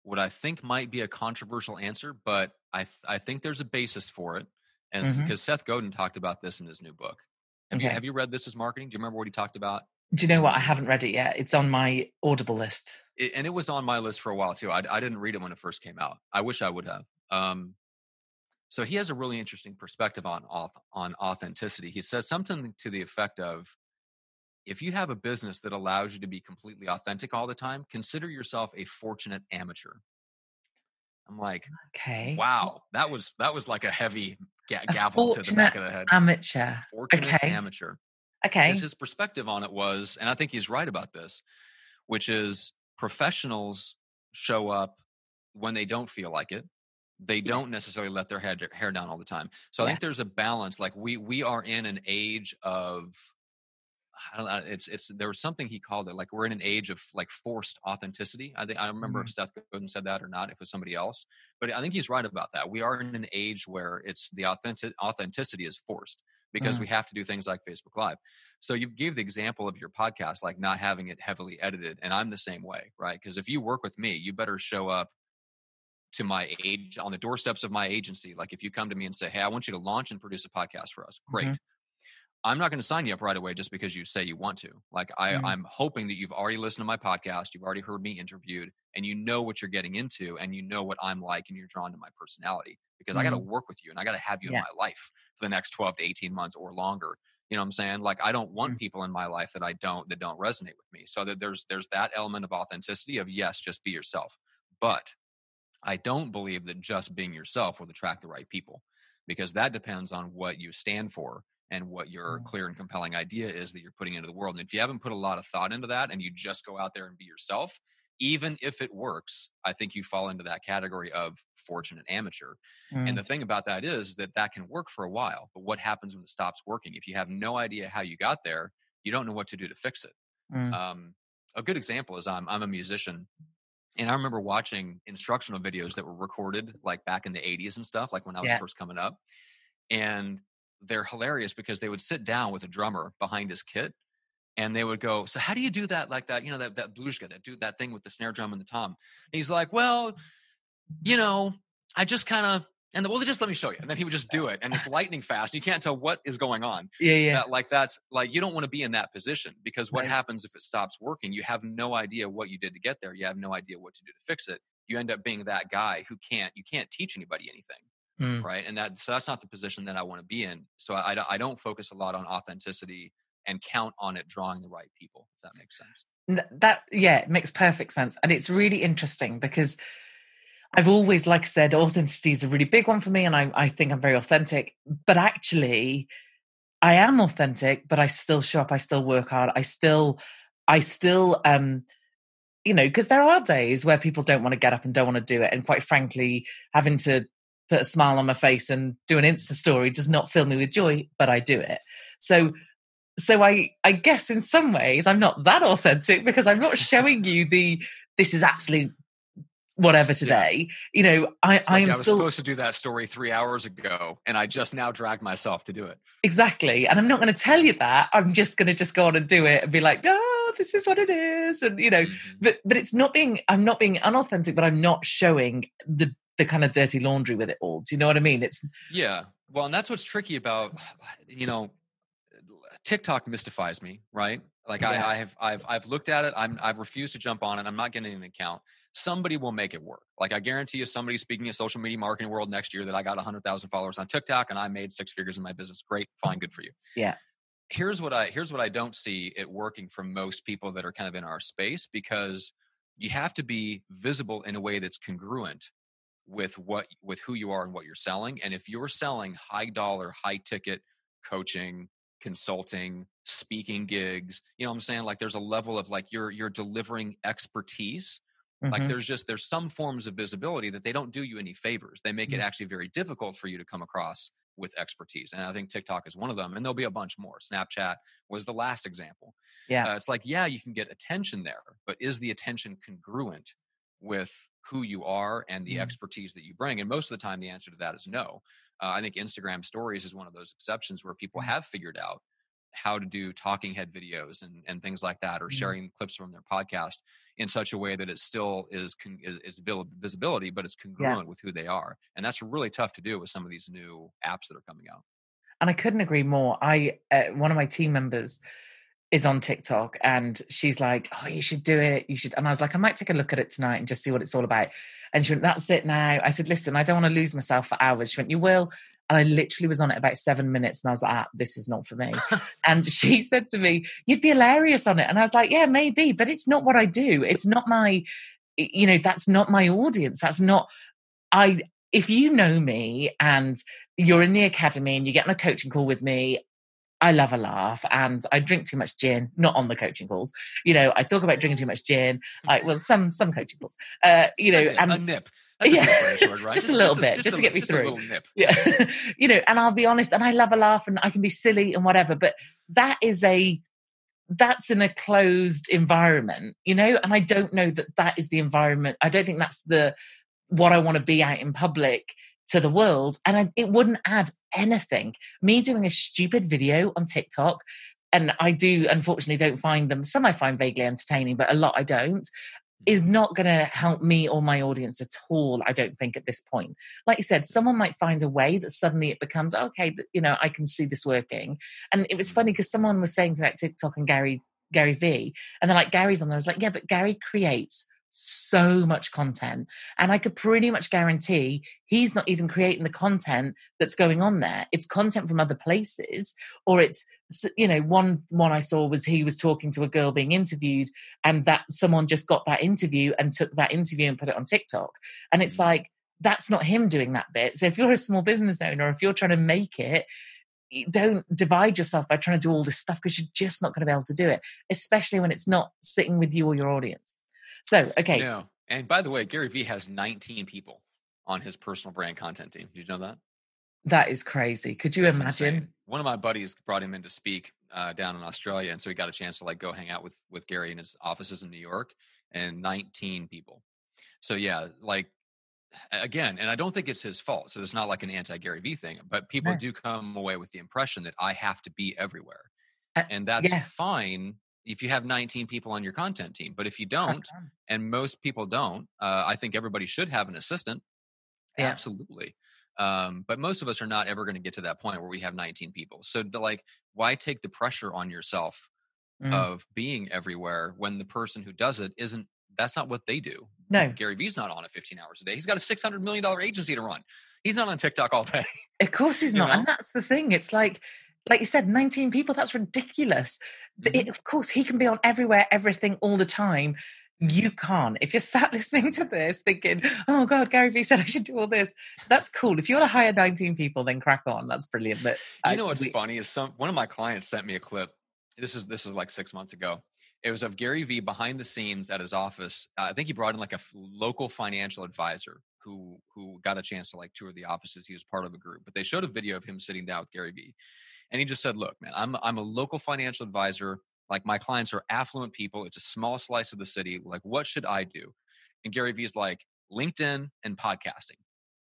what I think might be a controversial answer, but I th- I think there's a basis for it, and because Seth Godin talked about this in his new book. Have you Okay. have you read This Is Marketing? Do you remember what he talked about? Do you know what? I haven't read it yet. It's on my Audible list. It, and it was on my list for a while too. I, I didn't read it when it first came out. I wish I would have. Um, so he has a really interesting perspective on on authenticity. He says something to the effect of, if you have a business that allows you to be completely authentic all the time, consider yourself a fortunate amateur. I'm like, Okay. wow, that was that was like a heavy ga- A gavel to the back of the head. Amateur. Fortunate okay. amateur Okay. because his perspective on it was, and I think he's right about this, which is professionals show up when they don't feel like it. They don't necessarily let their head, hair down all the time. So I think there's a balance. Like we we are in an age of it's it's there was something he called it like we're in an age of like forced authenticity. I think I don't remember Mm. if Seth Godin said that or not, if it was somebody else, but I think he's right about that. We are in an age where it's the authentic authenticity is forced because Mm. we have to do things like Facebook Live. So you gave the example of your podcast, like not having it heavily edited, and I'm the same way, right? Because if you work with me, you better show up to my age on the doorsteps of my agency. Like if you come to me and say, "Hey, I want you to launch and produce a podcast for us," great. Mhm. I'm not going to sign you up right away just because you say you want to. Like I, Mm. I'm hoping that you've already listened to my podcast, you've already heard me interviewed, and you know what you're getting into, and you know what I'm like, and you're drawn to my personality because I got to work with you and I got to have you Yeah. in my life for the next 12 to 18 months or longer. You know what I'm saying? Like I don't want Mm. people in my life that I don't that don't resonate with me. So that there's there's that element of authenticity of yes, just be yourself. But I don't believe that just being yourself will attract the right people because that depends on what you stand for and what your Mm. clear and compelling idea is that you're putting into the world. And if you haven't put a lot of thought into that and you just go out there and be yourself, even if it works, I think you fall into that category of fortunate amateur. Mm. And the thing about that is that that can work for a while, but what happens when it stops working? If you have no idea how you got there, you don't know what to do to fix it. Mm. Um, a good example is I'm I'm a musician, and I remember watching instructional videos that were recorded like back in the 80s and stuff, like when I was Yeah. first coming up, and they're hilarious because they would sit down with a drummer behind his kit. And they would go, so how do you do that like that? You know that that blues guy that do that thing with the snare drum and the tom. And he's like, well, you know, I just kind of and the, well, just let me show you. And then he would just do it, and it's lightning fast. You can't tell what is going on yeah, yeah. that like that's like you don't want to be in that position because what Right. happens if it stops working you have no idea what you did to get there you have no idea what to do to fix it you end up being that guy who can't you can't teach anybody anything Mm. right and that so that's not the position that i want to be in so I I don't focus a lot on authenticity and count on it drawing the right people if that makes sense. That yeah it makes perfect sense and it's really interesting because i've always like I said authenticity is a really big one for me and I, I think i'm very authentic but actually i am authentic but i still show up i still work hard i still i still um you know because there are days where people don't want to get up and don't want to do it and quite frankly having to put a smile on my face and do an insta story does not fill me with joy but i do it. So so I I guess in some ways I'm not that authentic because I'm not showing you the this is absolute whatever today. You know, I I am I was still supposed to do that story three hours ago, and I just now dragged myself to do it. exactly, and I'm not going to tell you that. I'm just going to just go on and do it and be like, oh, this is what it is, and you know, Mhm. but but it's not being I'm not being unauthentic, but I'm not showing the the kind of dirty laundry with it all. Do you know what I mean? It's Yeah. Well, and that's what's tricky about, you know, TikTok mystifies me, right? Like Yeah. I, I have, I've, I've looked at it. I'm, I've refused to jump on it. I'm not getting an account. Somebody will make it work. Like I guarantee you, somebody speaking in social media marketing world next year that I got hundred thousand followers on TikTok and I made six figures in my business. Great, fine, good for you. Yeah. Here's what I, here's what I don't see it working for most people that are kind of in our space because you have to be visible in a way that's congruent with what with who you are and what you're selling and if you're selling high dollar high ticket coaching consulting speaking gigs you know what i'm saying like there's a level of like you're you're delivering expertise like Mhm. there's just there's some forms of visibility that they don't do you any favors they make it Mm. actually very difficult for you to come across with expertise and i think tiktok is one of them and there'll be a bunch more snapchat was the last example Yeah. uh, it's like yeah you can get attention there but is the attention congruent with who you are and the Mm. expertise that you bring and most of the time the answer to that is no uh, i think instagram stories is one of those exceptions where people Mm. have figured out how to do talking head videos and, and things like that or Mm. sharing clips from their podcast in such a way that it still is con- is, is visibility but it's congruent with who they are and that's really tough to do with some of these new apps that are coming out and I couldn't agree more. I uh, one of my team members is on TikTok, and she's like, "Oh, you should do it. You should." And I was like, "I might take a look at it tonight and just see what it's all about." And she went, "That's it now." I said, "Listen, I don't want to lose myself for hours." She went, "You will." And I literally was on it about seven minutes, and I was like, ah, "This is not for me." and she said to me, "You'd be hilarious on it," and I was like, "Yeah, maybe, but it's not what I do. It's not my, you know, that's not my audience. That's not I." If you know me and you're in the academy and you get on a coaching call with me, I love a laugh and I drink too much gin, not on the coaching calls. You know, I talk about drinking too much gin. I, well, some some coaching calls. Uh, you know, a nip, and a nip. That's Yeah. a word, right? Just a little bit, just a to get me through. a little nip. yeah, you know, and I'll be honest, and I love a laugh and I can be silly and whatever, but that is a that's in a closed environment, you know, and I don't know that that is the environment. I don't think that's the what I want to be out in public to the world. And I, it wouldn't add anything. Me doing a stupid video on TikTok, and I do unfortunately don't find them, some I find vaguely entertaining, but a lot I don't, is mm. not going to help me or my audience at all, I don't think, at this point. Like you said, someone might find a way that suddenly it becomes, okay, you know, I can see this working. And it was funny mm. because someone was saying to me about TikTok and Gary, Gary V, and they're like, Gary's on there. I was like, yeah, but Gary creates so much content. And I could pretty much guarantee he's not even creating the content that's going on there. It's content from other places, or it's, you know, one one I saw was he was talking to a girl being interviewed, and that someone just got that interview and took that interview and put it on TikTok. And it's mm. like, that's not him doing that bit. So if you're a small business owner, if you're trying to make it, don't divide yourself by trying to do all this stuff because you're just not going to be able to do it, especially when it's not sitting with you or your audience. So, okay. No. And by the way, Gary Vee has 19 people on his personal brand content team. Did you know that? That is crazy. Could you That's imagine? Insane. One of my buddies brought him in to speak uh, down in Australia, and so he got a chance to like go hang out with with Gary in his offices in New York, and 19 people. So yeah, like again, and I don't think it's his fault. So it's not like an anti Gary Vee thing, but people do come away with the impression that I have to be everywhere, uh, and that's yeah. fine if you have 19 people on your content team. But if you don't, and most people don't, uh, I think everybody should have an assistant. Yeah. Absolutely. Um, but most of us are not ever going to get to that point where we have 19 people. So, to like, why take the pressure on yourself mm. of being everywhere when the person who does it isn't? That's not what they do. No, Gary Vee's not on it 15 hours a day. He's got a 600 million dollar agency to run. He's not on TikTok all day. Of course, he's not. Know? And that's the thing. It's like like you said, 19 people, that's ridiculous. Mm-hmm. It, of course, he can be on everywhere, everything, all the time. You can't. If you're sat listening to this thinking, oh God, Gary Vee said I should do all this, that's cool. If you want to hire 19 people, then crack on. That's brilliant. But you know what's we, funny is some one of my clients sent me a clip. This is this is like six months ago. It was of Gary Vee behind the scenes at his office. Uh, I think he brought in like a f- local financial advisor who who got a chance to like tour the offices. He was part of a group, but they showed a video of him sitting down with Gary Vee and he just said, look, man, I'm, I'm a local financial advisor. Like my clients are affluent people. It's a small slice of the city. Like, what should I do? And Gary Vee is like, LinkedIn and podcasting.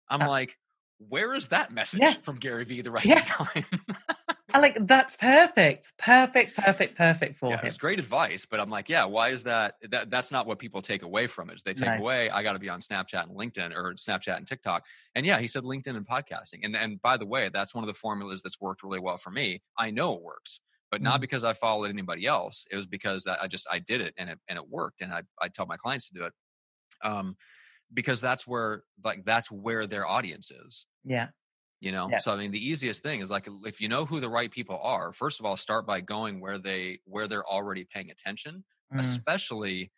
I'm like, where is that message yeah. from Gary Vee the rest yeah. of the time? I like that's perfect, perfect, perfect, perfect for yeah, him. It's great advice, but I'm like, yeah, why is that? That that's not what people take away from it. They take no. away, I got to be on Snapchat and LinkedIn or Snapchat and TikTok. And yeah, he said LinkedIn and podcasting. And and by the way, that's one of the formulas that's worked really well for me. I know it works, but not mm-hmm. because I followed anybody else. It was because I just I did it and it and it worked. And I I tell my clients to do it. Um, because that's where like that's where their audience is. Yeah you know yeah. so i mean the easiest thing is like if you know who the right people are first of all start by going where they where they're already paying attention mm. especially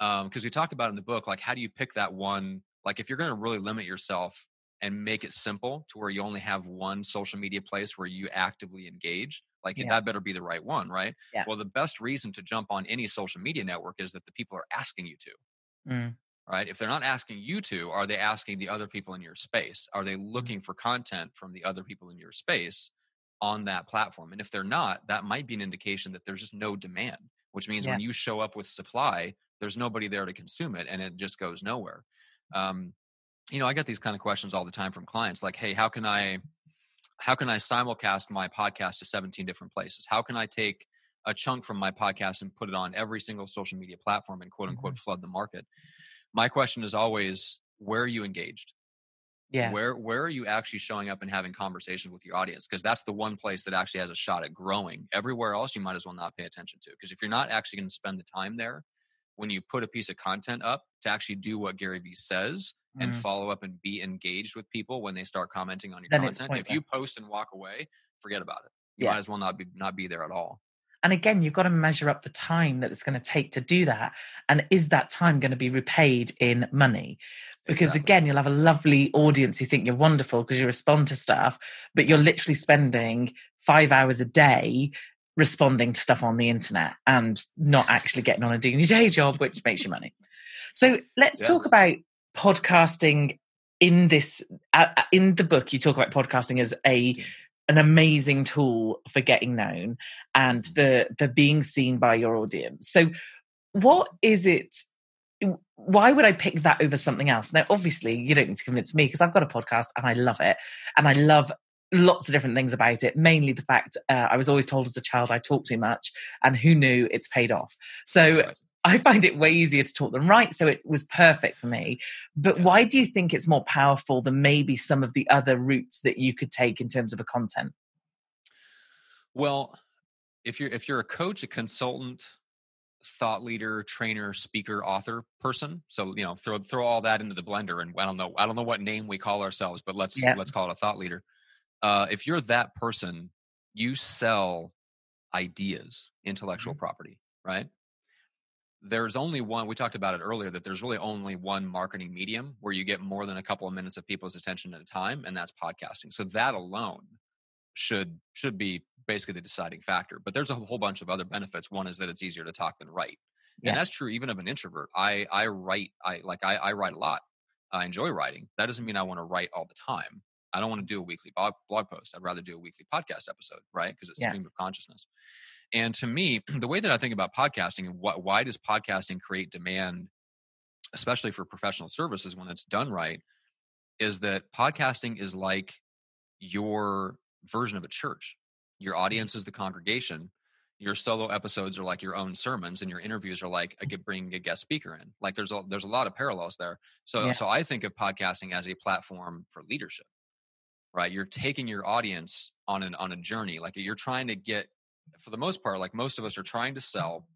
um because we talk about in the book like how do you pick that one like if you're going to really limit yourself and make it simple to where you only have one social media place where you actively engage like yeah. that better be the right one right yeah. well the best reason to jump on any social media network is that the people are asking you to mm right? If they're not asking you to, are they asking the other people in your space? Are they mm-hmm. looking for content from the other people in your space on that platform? And if they're not, that might be an indication that there's just no demand, which means yeah. when you show up with supply, there's nobody there to consume it and it just goes nowhere. Um, you know, I get these kind of questions all the time from clients like, hey, how can I how can I simulcast my podcast to 17 different places? How can I take a chunk from my podcast and put it on every single social media platform and quote unquote mm-hmm. flood the market? My question is always where are you engaged? Yeah. Where where are you actually showing up and having conversations with your audience? Because that's the one place that actually has a shot at growing. Everywhere else you might as well not pay attention to because if you're not actually going to spend the time there when you put a piece of content up to actually do what gary vee says mm. and follow up and be engaged with people when they start commenting on your then content if you post and walk away forget about it. You yeah. might as well not be not be there at all and again, you've got to measure up the time that it's going to take to do that. And is that time going to be repaid in money? Because exactly. again, you'll have a lovely audience who think you're wonderful because you respond to stuff, but you're literally spending five hours a day responding to stuff on the internet and not actually getting on and doing your day job, which makes you money. So let's yeah. talk about podcasting in this uh, in the book you talk about podcasting as a an amazing tool for getting known and for for being seen by your audience. So what is it why would I pick that over something else? Now, obviously, you don't need to convince me because I've got a podcast and I love it. And I love lots of different things about it, mainly the fact uh, I was always told as a child I talk too much, and who knew it's paid off. So I find it way easier to talk than write. So it was perfect for me. But why do you think it's more powerful than maybe some of the other routes that you could take in terms of a content? Well, if you're if you're a coach, a consultant, thought leader, trainer, speaker, author person. So you know, throw throw all that into the blender, and I don't know, I don't know what name we call ourselves, but let's yeah. let's call it a thought leader. Uh, if you're that person, you sell ideas, intellectual mm-hmm. property, right? There's only one. We talked about it earlier that there's really only one marketing medium where you get more than a couple of minutes of people's attention at a time, and that's podcasting. So that alone should should be basically the deciding factor. But there's a whole bunch of other benefits. One is that it's easier to talk than write, yeah. and that's true even of an introvert. I I write I like I, I write a lot. I enjoy writing. That doesn't mean I want to write all the time. I don't want to do a weekly blog, blog post. I'd rather do a weekly podcast episode, right? Because it's yeah. stream of consciousness. And to me, the way that I think about podcasting and what, why does podcasting create demand, especially for professional services when it's done right, is that podcasting is like your version of a church. Your mm-hmm. audience is the congregation. Your solo episodes are like your own sermons, and your interviews are like a, bringing a guest speaker in. Like there's a there's a lot of parallels there. So yeah. so I think of podcasting as a platform for leadership. Right, you're taking your audience on an on a journey. Like you're trying to get, for the most part, like most of us are trying to sell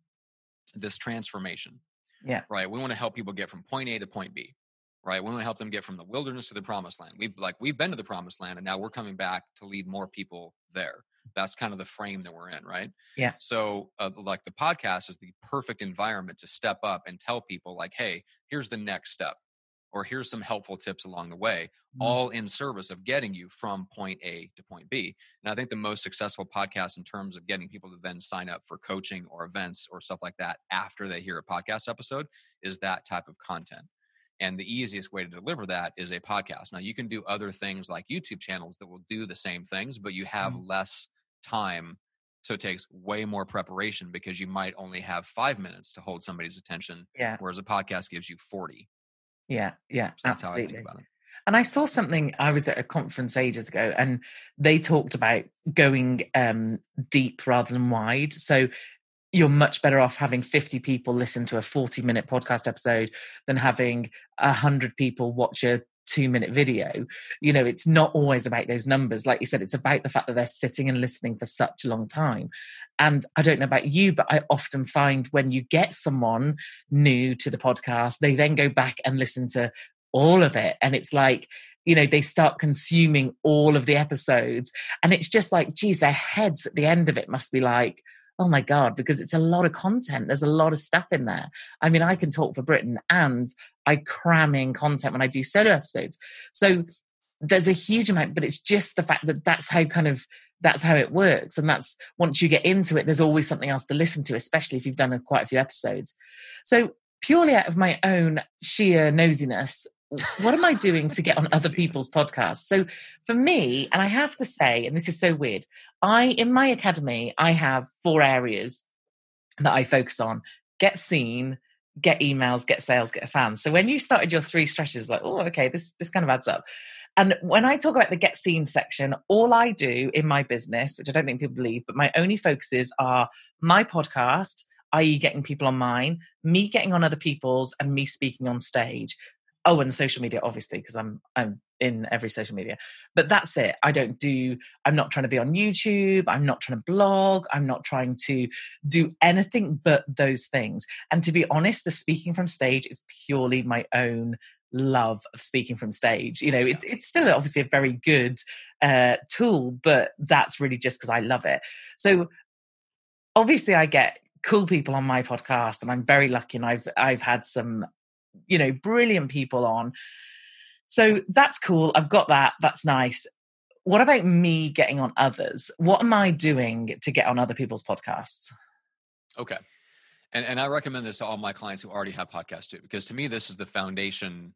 this transformation. Yeah. Right. We want to help people get from point A to point B right? We want to help them get from the wilderness to the promised land. We've like we've been to the promised land and now we're coming back to lead more people there. That's kind of the frame that we're in, right? Yeah. So, uh, like the podcast is the perfect environment to step up and tell people, like, hey, here's the next step, or here's some helpful tips along the way, mm-hmm. all in service of getting you from point A to point B. And I think the most successful podcast in terms of getting people to then sign up for coaching or events or stuff like that after they hear a podcast episode is that type of content. And the easiest way to deliver that is a podcast. Now, you can do other things like YouTube channels that will do the same things, but you have mm-hmm. less time. So it takes way more preparation because you might only have five minutes to hold somebody's attention. Yeah. Whereas a podcast gives you 40. Yeah. Yeah. So that's absolutely. how I think about it. And I saw something, I was at a conference ages ago, and they talked about going um, deep rather than wide. So you're much better off having 50 people listen to a 40 minute podcast episode than having 100 people watch a two minute video you know it's not always about those numbers. Like you said it's about the fact that they're sitting and listening for such a long time. And i don't know about you but i often find when you get someone new to the podcast they then go back and listen to all of it. And it's like you know they start consuming all of the episodes. And it's just like geez their heads at the end of it must be like oh my god because it's a lot of content there's a lot of stuff in there. I mean i can talk for britain and i cram in content when i do solo episodes. So there's a huge amount but it's just the fact that that's how kind of that's how it works. And that's once you get into it there's always something else to listen to especially if you've done a, quite a few episodes. So purely out of my own sheer nosiness what am I doing to get on other people's podcasts? So for me, and I have to say, and this is so weird, I in my academy, I have four areas that I focus on: get seen, get emails, get sales, get fans. So when you started your three strategies, like, oh, okay, this this kind of adds up. And when I talk about the get seen section, all I do in my business, which I don't think people believe, but my only focuses are my podcast, i.e., getting people on mine, me getting on other people's, and me speaking on stage oh and social media obviously because i'm i'm in every social media. But that's it. I don't do i'm not trying to be on youtube i'm not trying to blog i'm not trying to do anything but those things. And to be honest the speaking from stage is purely my own love of speaking from stage. You know it's it's still obviously a very good uh tool but that's really just because i love it. So obviously i get cool people on my podcast and i'm very lucky and i've i've had some you know, brilliant people on. So that's cool. I've got that. That's nice. What about me getting on others? What am I doing to get on other people's podcasts? Okay. And, and I recommend this to all my clients who already have podcasts too, because to me, this is the foundation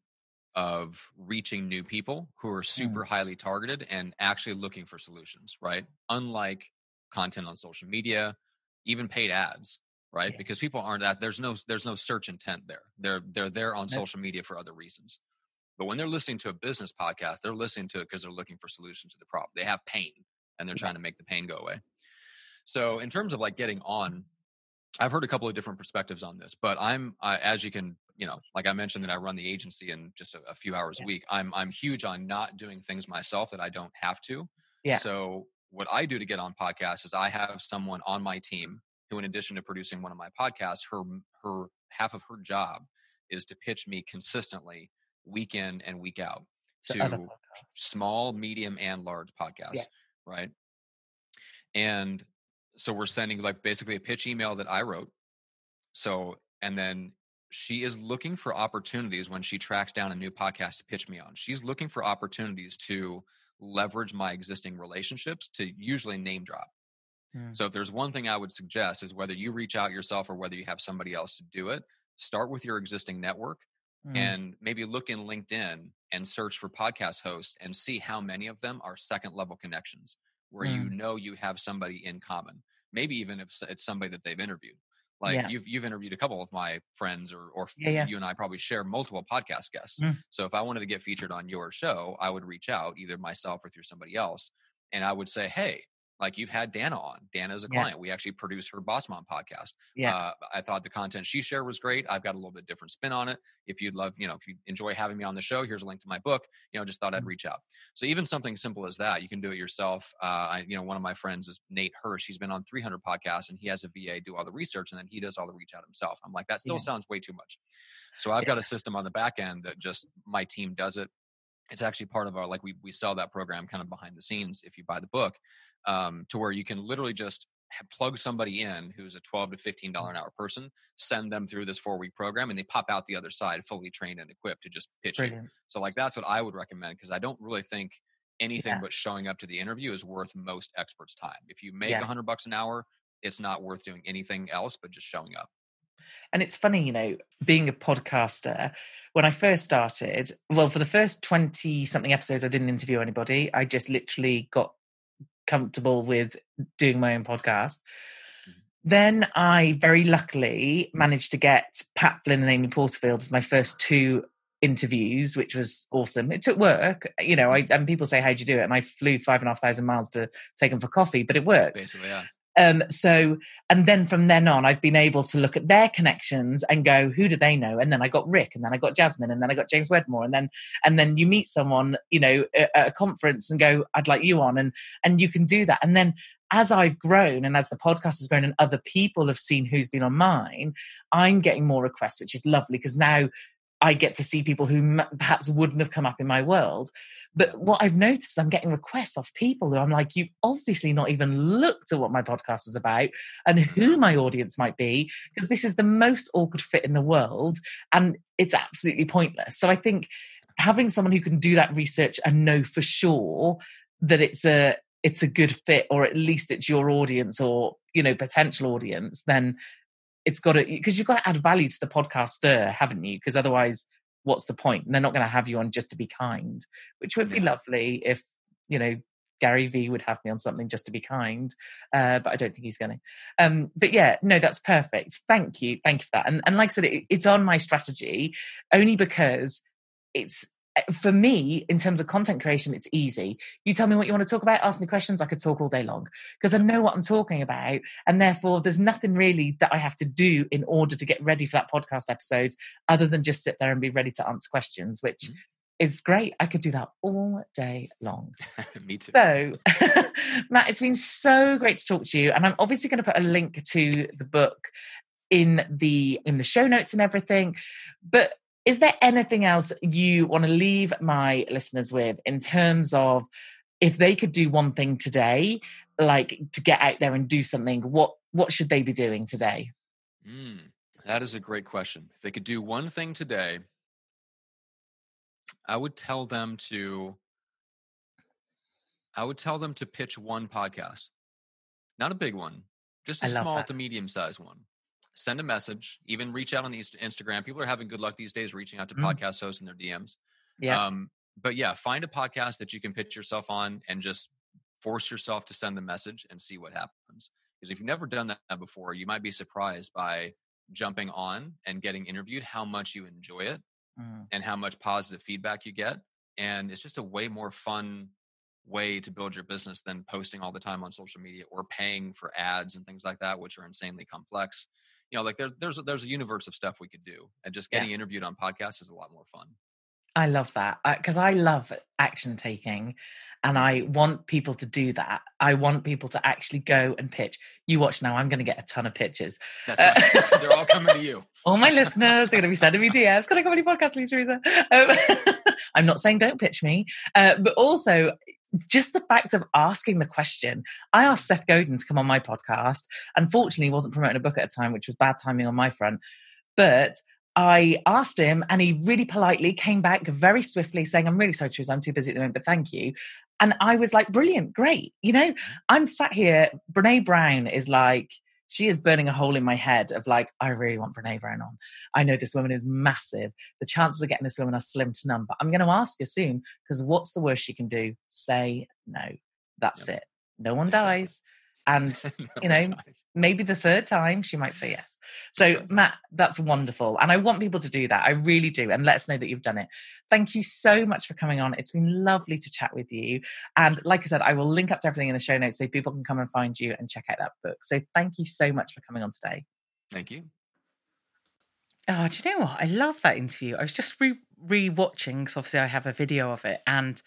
of reaching new people who are Mm. super highly targeted and actually looking for solutions, right? Unlike content on social media, even paid ads, right? Yeah. Because people aren't that there's no there's no search intent there. They're they're there on social media for other reasons. But when they're listening to a business podcast, they're listening to it because they're looking for solutions to the problem. They have pain and they're Yeah. trying to make the pain go away. So in terms of like getting on, I've heard a couple of different perspectives on this, but I'm I, as you can, you know, like I mentioned that I run the agency in just a, a few hours Yeah. a week. I'm I'm huge on not doing things myself that I don't have to. Yeah. So what I do to get on podcasts is I have someone on my team who, in addition to producing one of my podcasts, her her half of her job is to pitch me consistently week in and week out to to small, medium, and large podcasts, Yeah. right? And so we're sending like basically a pitch email that I wrote. So, and then she is looking for opportunities when she tracks down a new podcast to pitch me on. She's looking for opportunities to leverage my existing relationships to usually name drop. Mm. So if there's one thing I would suggest is whether you reach out yourself or whether you have somebody else to do it, start with your existing network Mm. and maybe look in LinkedIn and search for podcast hosts and see how many of them are second level connections where you Mm. know you have somebody in common. Maybe even if it's somebody that they've interviewed. Like Yeah. you've you've interviewed a couple of my friends or or Yeah, yeah. you and I probably share multiple podcast guests. Mm. So if I wanted to get featured on your show, I would reach out either myself or through somebody else and I would say, "Hey, like you've had Dana on. Dana is a Yeah. client. We actually produce her Boss Mom podcast. Yeah. Uh, I thought the content she shared was great. I've got a little bit different spin on it. If you'd love, you know, if you enjoy having me on the show, here's a link to my book. You know, just thought I'd Mm. reach out. So even something simple as that, you can do it yourself. Uh, I, you know, one of my friends is Nate Hirsch. He's been on 300 podcasts and he has a VA do all the research and then he does all the reach out himself. I'm like, that still Yeah. sounds way too much. So I've Yeah. got a system on the back end that just my team does it. It's actually part of our like we we sell that program kind of behind the scenes if you buy the book, um, to where you can literally just plug somebody in who's a 12 to 15 dollar an hour person send them through this four week program and they pop out the other side fully trained and equipped to just pitch you Brilliant. so like that's what i would recommend because i don't really think anything Yeah. but showing up to the interview is worth most experts time if you make a Yeah. 100 bucks an hour it's not worth doing anything else but just showing up And it's funny, you know, being a podcaster, when I first started, well, for the first 20 something episodes, I didn't interview anybody. I just literally got comfortable with doing my own podcast. Mhm. Then I very luckily managed to get Pat Flynn and Amy Porterfield as my first two interviews, which was awesome. It took work, you know, I, and people say, How'd you do it? And I flew five and a half thousand miles to take them for coffee, but it worked. basically yeah Um, so, and then from then on, I've been able to look at their connections and go, who do they know? And then I got Rick, and then I got Jasmine, and then I got James Wedmore, and then and then you meet someone, you know, at, a conference and go, I'd like you on, and and you can do that. And then as I've grown and as the podcast has grown and other people have seen who's been on mine, I'm getting more requests, which is lovely because now I get to see people who m- perhaps wouldn't have come up in my world. But what I've noticed, is I'm getting requests off people who I'm like, you've obviously not even looked at what my podcast is about and who my audience might be, because this is the most awkward fit in the world and it's absolutely pointless. So I think having someone who can do that research and know for sure that it's a it's a good fit or at least it's your audience or you know potential audience then it's got to because you've got to add value to the podcaster haven't you because otherwise what's the point and they're not going to have you on just to be kind which would be Yeah. lovely if you know Gary V would have me on something just to be kind, uh, but I don't think he's going to. Um, but yeah, no, that's perfect. Thank you, thank you for that. And, and like I said, it, it's on my strategy only because it's for me in terms of content creation. It's easy. You tell me what you want to talk about, ask me questions. I could talk all day long because I know what I'm talking about, and therefore there's nothing really that I have to do in order to get ready for that podcast episode, other than just sit there and be ready to answer questions, which. Mhm. Is great. I could do that all day long. me too So, Matt, it's been so great to talk to you, and I'm obviously going to put a link to the book in the in the show notes and everything. But is there anything else you want to leave my listeners with in terms of if they could do one thing today, like to get out there and do something? What what should they be doing today? Mm, that is a great question. If they could do one thing today, I would tell them to I would tell them to pitch one podcast. Not a big one, just a small that. to medium sized one. Send a message, even reach out on the Instagram. People are having good luck these days reaching out to Mm. podcast hosts in their DMs. Yeah. Um, but yeah, find a podcast that you can pitch yourself on and just force yourself to send the message and see what happens. Because if you've never done that before, you might be surprised by jumping on and getting interviewed how much you enjoy it Mm. and how much positive feedback you get. And it's just a way more fun way to build your business than posting all the time on social media or paying for ads and things like that, which are insanely complex. You know, like there, there's a, there's a universe of stuff we could do, and just Yeah. getting interviewed on podcasts is a lot more fun. I love that because I love action taking and I want people to do that. I want people to actually go and pitch. You watch now, I'm going to get a ton of pitches. That's Uh, right. they're all coming to you. All my listeners are going to be sending me DMs. Can I come on your podcast, please, Teresa? Um, I'm not saying don't pitch me, uh, but also just the fact of asking the question. I asked Seth Godin to come on my podcast. Unfortunately, he wasn't promoting a book at a time, which was bad timing on my front. But I asked him, and he really politely came back very swiftly saying, I'm really sorry, Teresa, I'm too busy at the moment, but thank you. And I was like, brilliant, great. You know, I'm sat here, Brene Brown is like, she is burning a hole in my head of like, I really want Brene Brown on. I know this woman is massive. The chances of getting this woman are slim to none, but I'm going to ask her soon because what's the worst she can do? Say no. That's it. No one dies. And No you know, maybe the third time she might say yes. So, Sure. Matt, that's wonderful. And I want people to do that. I really do. And let us know that you've done it. Thank you so much for coming on. It's been lovely to chat with you. And like I said, I will link up to everything in the show notes so people can come and find you and check out that book. So, thank you so much for coming on today. Thank you. Oh, do you know what? I love that interview. I was just re re-watching because obviously I have a video of it, and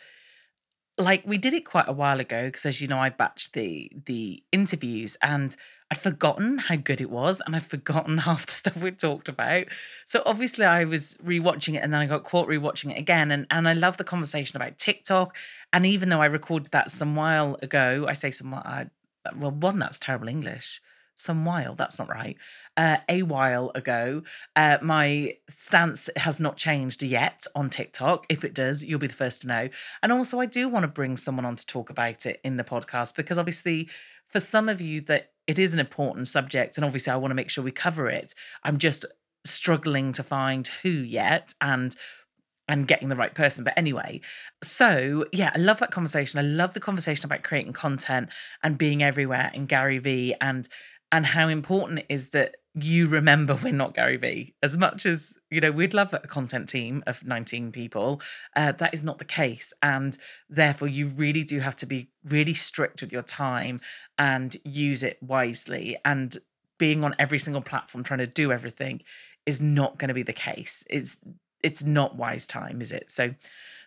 like we did it quite a while ago because, as you know, I batched the the interviews, and I'd forgotten how good it was, and I'd forgotten half the stuff we talked about. So obviously, I was rewatching it, and then I got caught rewatching it again, and and I love the conversation about TikTok. And even though I recorded that some while ago, I say some. I, well, one that's terrible English. Some while that's not right. Uh, a while ago, uh, my stance has not changed yet on TikTok. If it does, you'll be the first to know. And also, I do want to bring someone on to talk about it in the podcast because obviously, for some of you, that it is an important subject, and obviously, I want to make sure we cover it. I'm just struggling to find who yet, and and getting the right person. But anyway, so yeah, I love that conversation. I love the conversation about creating content and being everywhere and Gary Vee and and how important it is that you remember we're not Gary Vee. As much as you know, we'd love a content team of 19 people. Uh, that is not the case, and therefore, you really do have to be really strict with your time and use it wisely. And being on every single platform trying to do everything is not going to be the case. It's it's not wise time, is it? So,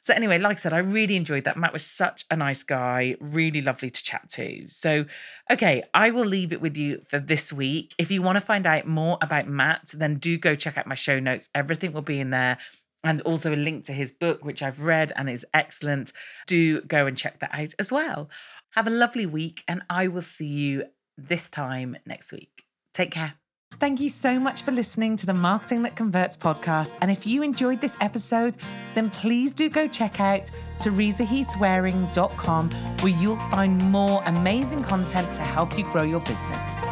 so anyway, like I said, I really enjoyed that. Matt was such a nice guy, really lovely to chat to. So, okay, I will leave it with you for this week. If you want to find out more about Matt, then do go check out my show notes. Everything will be in there. And also a link to his book, which I've read and is excellent. Do go and check that out as well. Have a lovely week, and I will see you this time next week. Take care. Thank you so much for listening to the Marketing That Converts podcast. And if you enjoyed this episode, then please do go check out teresaheathwaring.com where you'll find more amazing content to help you grow your business.